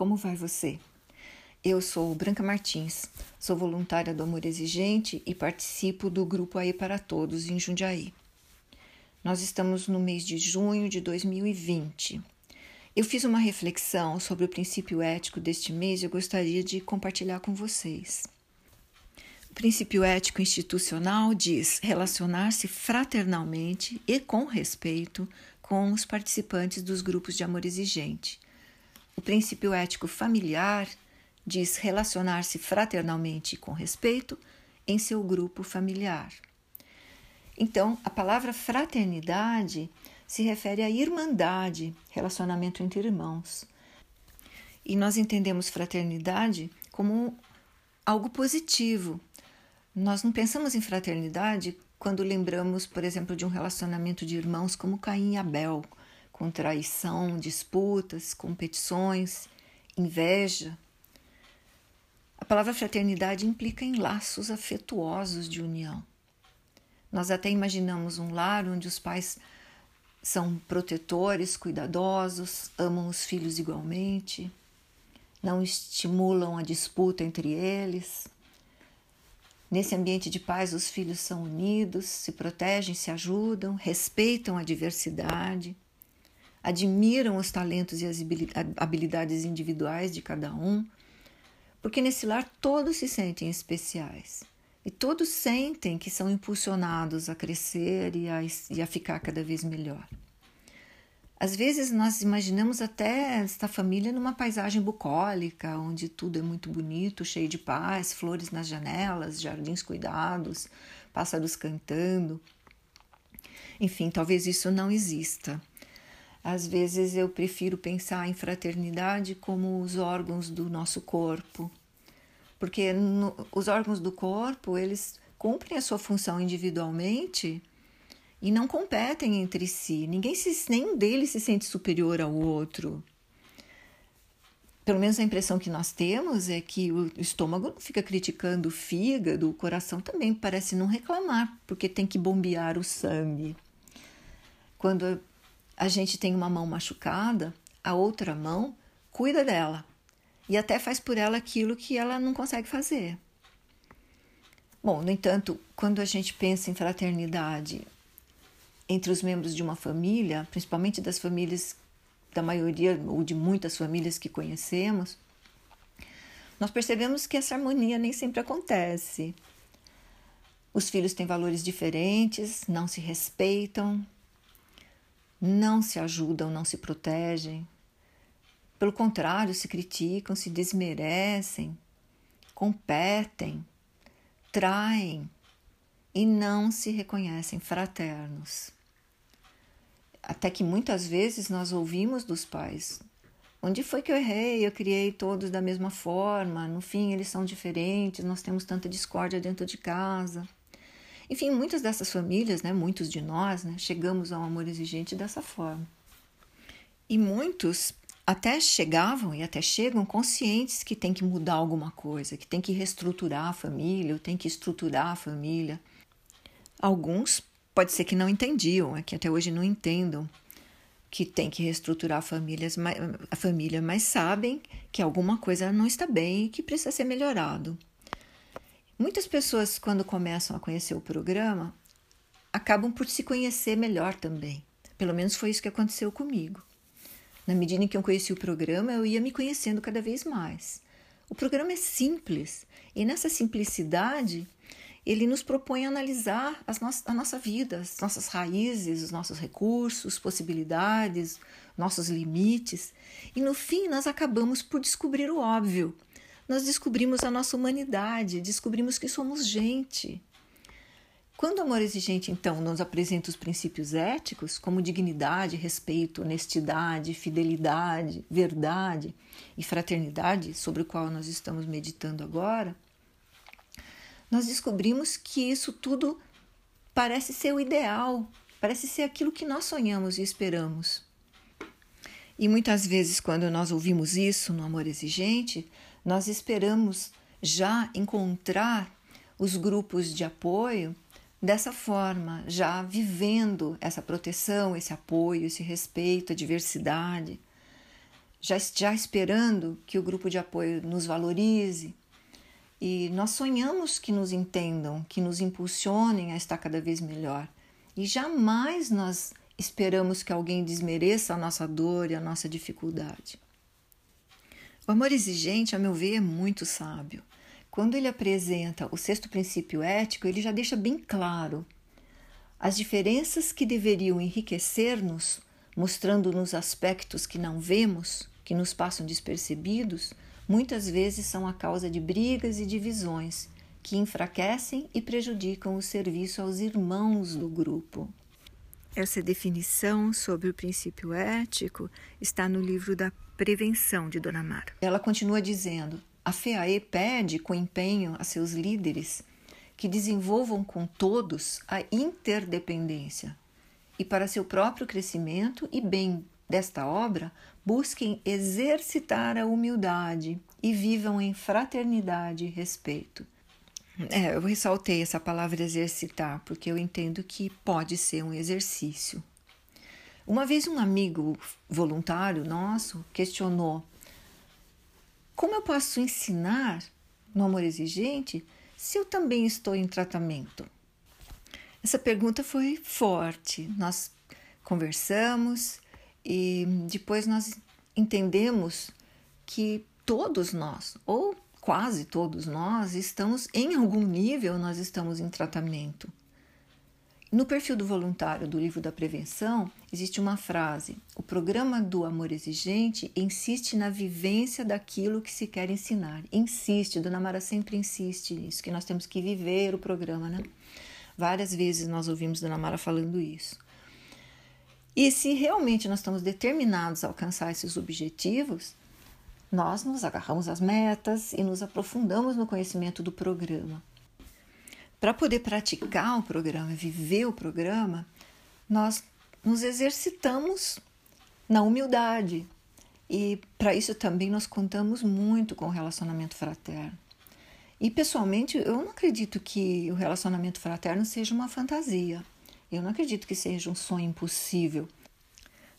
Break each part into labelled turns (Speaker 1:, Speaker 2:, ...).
Speaker 1: como vai você? Eu sou Branca Martins, sou voluntária do Amor Exigente e participo do grupo Aí para Todos em Jundiaí. Nós estamos no mês de junho de 2020. Eu fiz uma reflexão sobre o princípio ético deste mês e eu gostaria de compartilhar com vocês. O princípio ético institucional diz relacionar-se fraternalmente e com respeito com os participantes dos grupos de amor exigente. O princípio ético familiar diz relacionar-se fraternalmente e com respeito em seu grupo familiar. Então, a palavra fraternidade se refere à irmandade, relacionamento entre irmãos. E nós entendemos fraternidade como algo positivo. Nós não pensamos em fraternidade quando lembramos, por exemplo, de um relacionamento de irmãos como Caim e Abel, com traição, disputas, competições, inveja. A palavra fraternidade implica em laços afetuosos de união. Nós até imaginamos um lar onde os pais são protetores, cuidadosos, amam os filhos igualmente, não estimulam a disputa entre eles Nesse ambiente de paz, os filhos são unidos, se protegem, se ajudam, respeitam a diversidade, admiram os talentos e as habilidades individuais de cada um, porque nesse lar todos se sentem especiais e todos sentem que são impulsionados a crescer e a, e a ficar cada vez melhor. Às vezes nós imaginamos até esta família numa paisagem bucólica, onde tudo é muito bonito, cheio de paz, flores nas janelas, jardins cuidados, pássaros cantando. Enfim, talvez isso não exista. Às vezes eu prefiro pensar em fraternidade como os órgãos do nosso corpo, porque no, os órgãos do corpo eles cumprem a sua função individualmente e não competem entre si. Ninguém se, nenhum deles se sente superior ao outro. Pelo menos a impressão que nós temos é que o estômago não fica criticando o fígado, o coração também parece não reclamar, porque tem que bombear o sangue. Quando a gente tem uma mão machucada, a outra mão cuida dela e até faz por ela aquilo que ela não consegue fazer. Bom, no entanto, quando a gente pensa em fraternidade entre os membros de uma família, principalmente das famílias da maioria ou de muitas famílias que conhecemos, nós percebemos que essa harmonia nem sempre acontece. Os filhos têm valores diferentes, não se respeitam, não se ajudam, não se protegem. Pelo contrário, se criticam, se desmerecem, competem, traem e não se reconhecem fraternos. Até que muitas vezes nós ouvimos dos pais: onde foi que eu errei? Eu criei todos da mesma forma, no fim eles são diferentes, nós temos tanta discórdia dentro de casa. Enfim, muitas dessas famílias, né, muitos de nós, né, chegamos ao amor exigente dessa forma. E muitos até chegavam e até chegam conscientes que tem que mudar alguma coisa, que tem que reestruturar a família, ou tem que estruturar a família. Alguns Pode ser que não entendiam, é que até hoje não entendam que tem que reestruturar famílias, a família, mas sabem que alguma coisa não está bem e que precisa ser melhorado. Muitas pessoas, quando começam a conhecer o programa, acabam por se conhecer melhor também. Pelo menos foi isso que aconteceu comigo. Na medida em que eu conheci o programa, eu ia me conhecendo cada vez mais. O programa é simples e nessa simplicidade ele nos propõe analisar no a nossa vida, as nossas raízes, os nossos recursos, possibilidades, nossos limites. E no fim, nós acabamos por descobrir o óbvio. Nós descobrimos a nossa humanidade, descobrimos que somos gente. Quando o amor exigente, então, nos apresenta os princípios éticos, como dignidade, respeito, honestidade, fidelidade, verdade e fraternidade, sobre o qual nós estamos meditando agora, nós descobrimos que isso tudo parece ser o ideal, parece ser aquilo que nós sonhamos e esperamos. E muitas vezes, quando nós ouvimos isso no amor exigente, nós esperamos já encontrar os grupos de apoio dessa forma, já vivendo essa proteção, esse apoio, esse respeito à diversidade. já, já esperando que o grupo de apoio nos valorize. E nós sonhamos que nos entendam, que nos impulsionem a estar cada vez melhor. E jamais nós esperamos que alguém desmereça a nossa dor e a nossa dificuldade. O amor exigente, a meu ver, é muito sábio. Quando ele apresenta o sexto princípio ético, ele já deixa bem claro as diferenças que deveriam enriquecer-nos, mostrando-nos aspectos que não vemos, que nos passam despercebidos, muitas vezes são a causa de brigas e divisões que enfraquecem e prejudicam o serviço aos irmãos do grupo. Essa definição sobre o princípio ético está no livro da Prevenção de Dona Mara. Ela continua dizendo: a FEAE pede com empenho a seus líderes que desenvolvam com todos a interdependência e, para seu próprio crescimento e bem desta obra, busquem exercitar a humildade e vivam em fraternidade e respeito. É, eu ressaltei essa palavra exercitar porque eu entendo que pode ser um exercício. Uma vez um amigo voluntário nosso questionou: como eu posso ensinar no amor exigente se eu também estou em tratamento? Essa pergunta foi forte. Nós conversamos e depois nós entendemos que todos nós, ou quase todos nós, estamos em algum nível, nós estamos em tratamento. No perfil do voluntário do livro da prevenção, existe uma frase: O programa do amor exigente insiste na vivência daquilo que se quer ensinar. Insiste, Dona Mara sempre insiste nisso, que nós temos que viver o programa, né? Várias vezes nós ouvimos Dona Mara falando isso. E se realmente nós estamos determinados a alcançar esses objetivos, nós nos agarramos às metas e nos aprofundamos no conhecimento do programa. Para poder praticar o programa, viver o programa, nós nos exercitamos na humildade. E para isso também nós contamos muito com o relacionamento fraterno. E pessoalmente, eu não acredito que o relacionamento fraterno seja uma fantasia. Eu não acredito que seja um sonho impossível.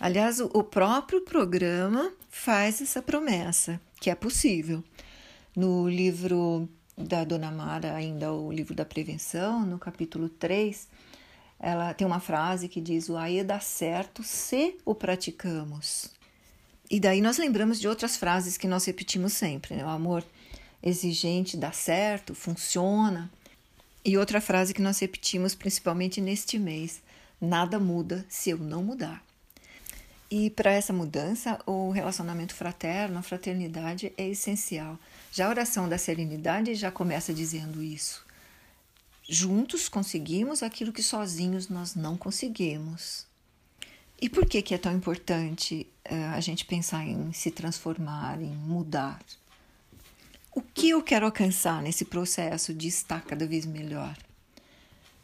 Speaker 1: Aliás, o próprio programa faz essa promessa, que é possível. No livro da Dona Mara, ainda o livro da prevenção, no capítulo 3, ela tem uma frase que diz: O AE dá certo se o praticamos. E daí nós lembramos de outras frases que nós repetimos sempre: né? o amor exigente dá certo, funciona. E outra frase que nós repetimos principalmente neste mês: nada muda se eu não mudar. E para essa mudança, o relacionamento fraterno, a fraternidade é essencial. Já a oração da serenidade já começa dizendo isso. Juntos conseguimos aquilo que sozinhos nós não conseguimos. E por que, que é tão importante uh, a gente pensar em se transformar, em mudar? O que eu quero alcançar nesse processo de estar cada vez melhor?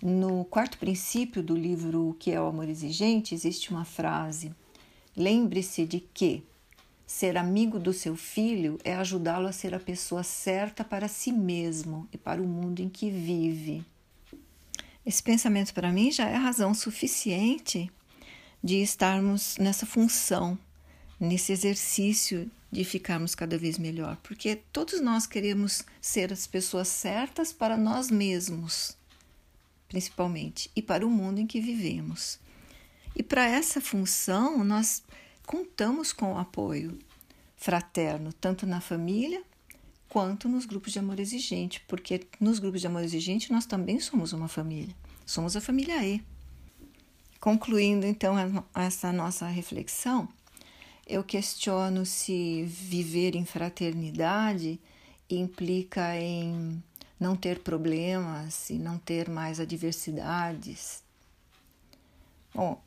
Speaker 1: No quarto princípio do livro O que é o amor exigente, existe uma frase Lembre-se de que ser amigo do seu filho é ajudá-lo a ser a pessoa certa para si mesmo e para o mundo em que vive. Esse pensamento para mim já é razão suficiente de estarmos nessa função, nesse exercício de ficarmos cada vez melhor, porque todos nós queremos ser as pessoas certas para nós mesmos, principalmente, e para o mundo em que vivemos. E para essa função, nós contamos com o apoio fraterno, tanto na família quanto nos grupos de amor exigente, porque nos grupos de amor exigente nós também somos uma família, somos a família E. Concluindo então essa nossa reflexão, eu questiono se viver em fraternidade implica em não ter problemas e não ter mais adversidades. Bom,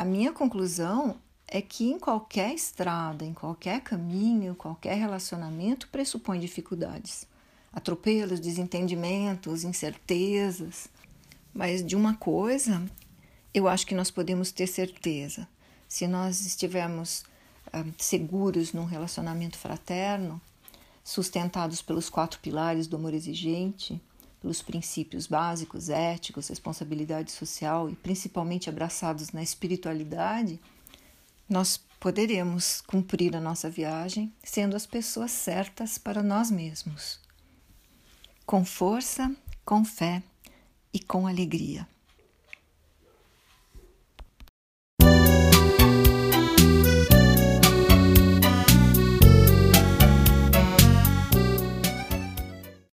Speaker 1: a minha conclusão é que em qualquer estrada, em qualquer caminho, qualquer relacionamento pressupõe dificuldades, atropelos, desentendimentos, incertezas. Mas de uma coisa, eu acho que nós podemos ter certeza. Se nós estivermos ah, seguros num relacionamento fraterno, sustentados pelos quatro pilares do amor exigente, pelos princípios básicos, éticos, responsabilidade social e principalmente abraçados na espiritualidade, nós poderemos cumprir a nossa viagem sendo as pessoas certas para nós mesmos. Com força, com fé e com alegria.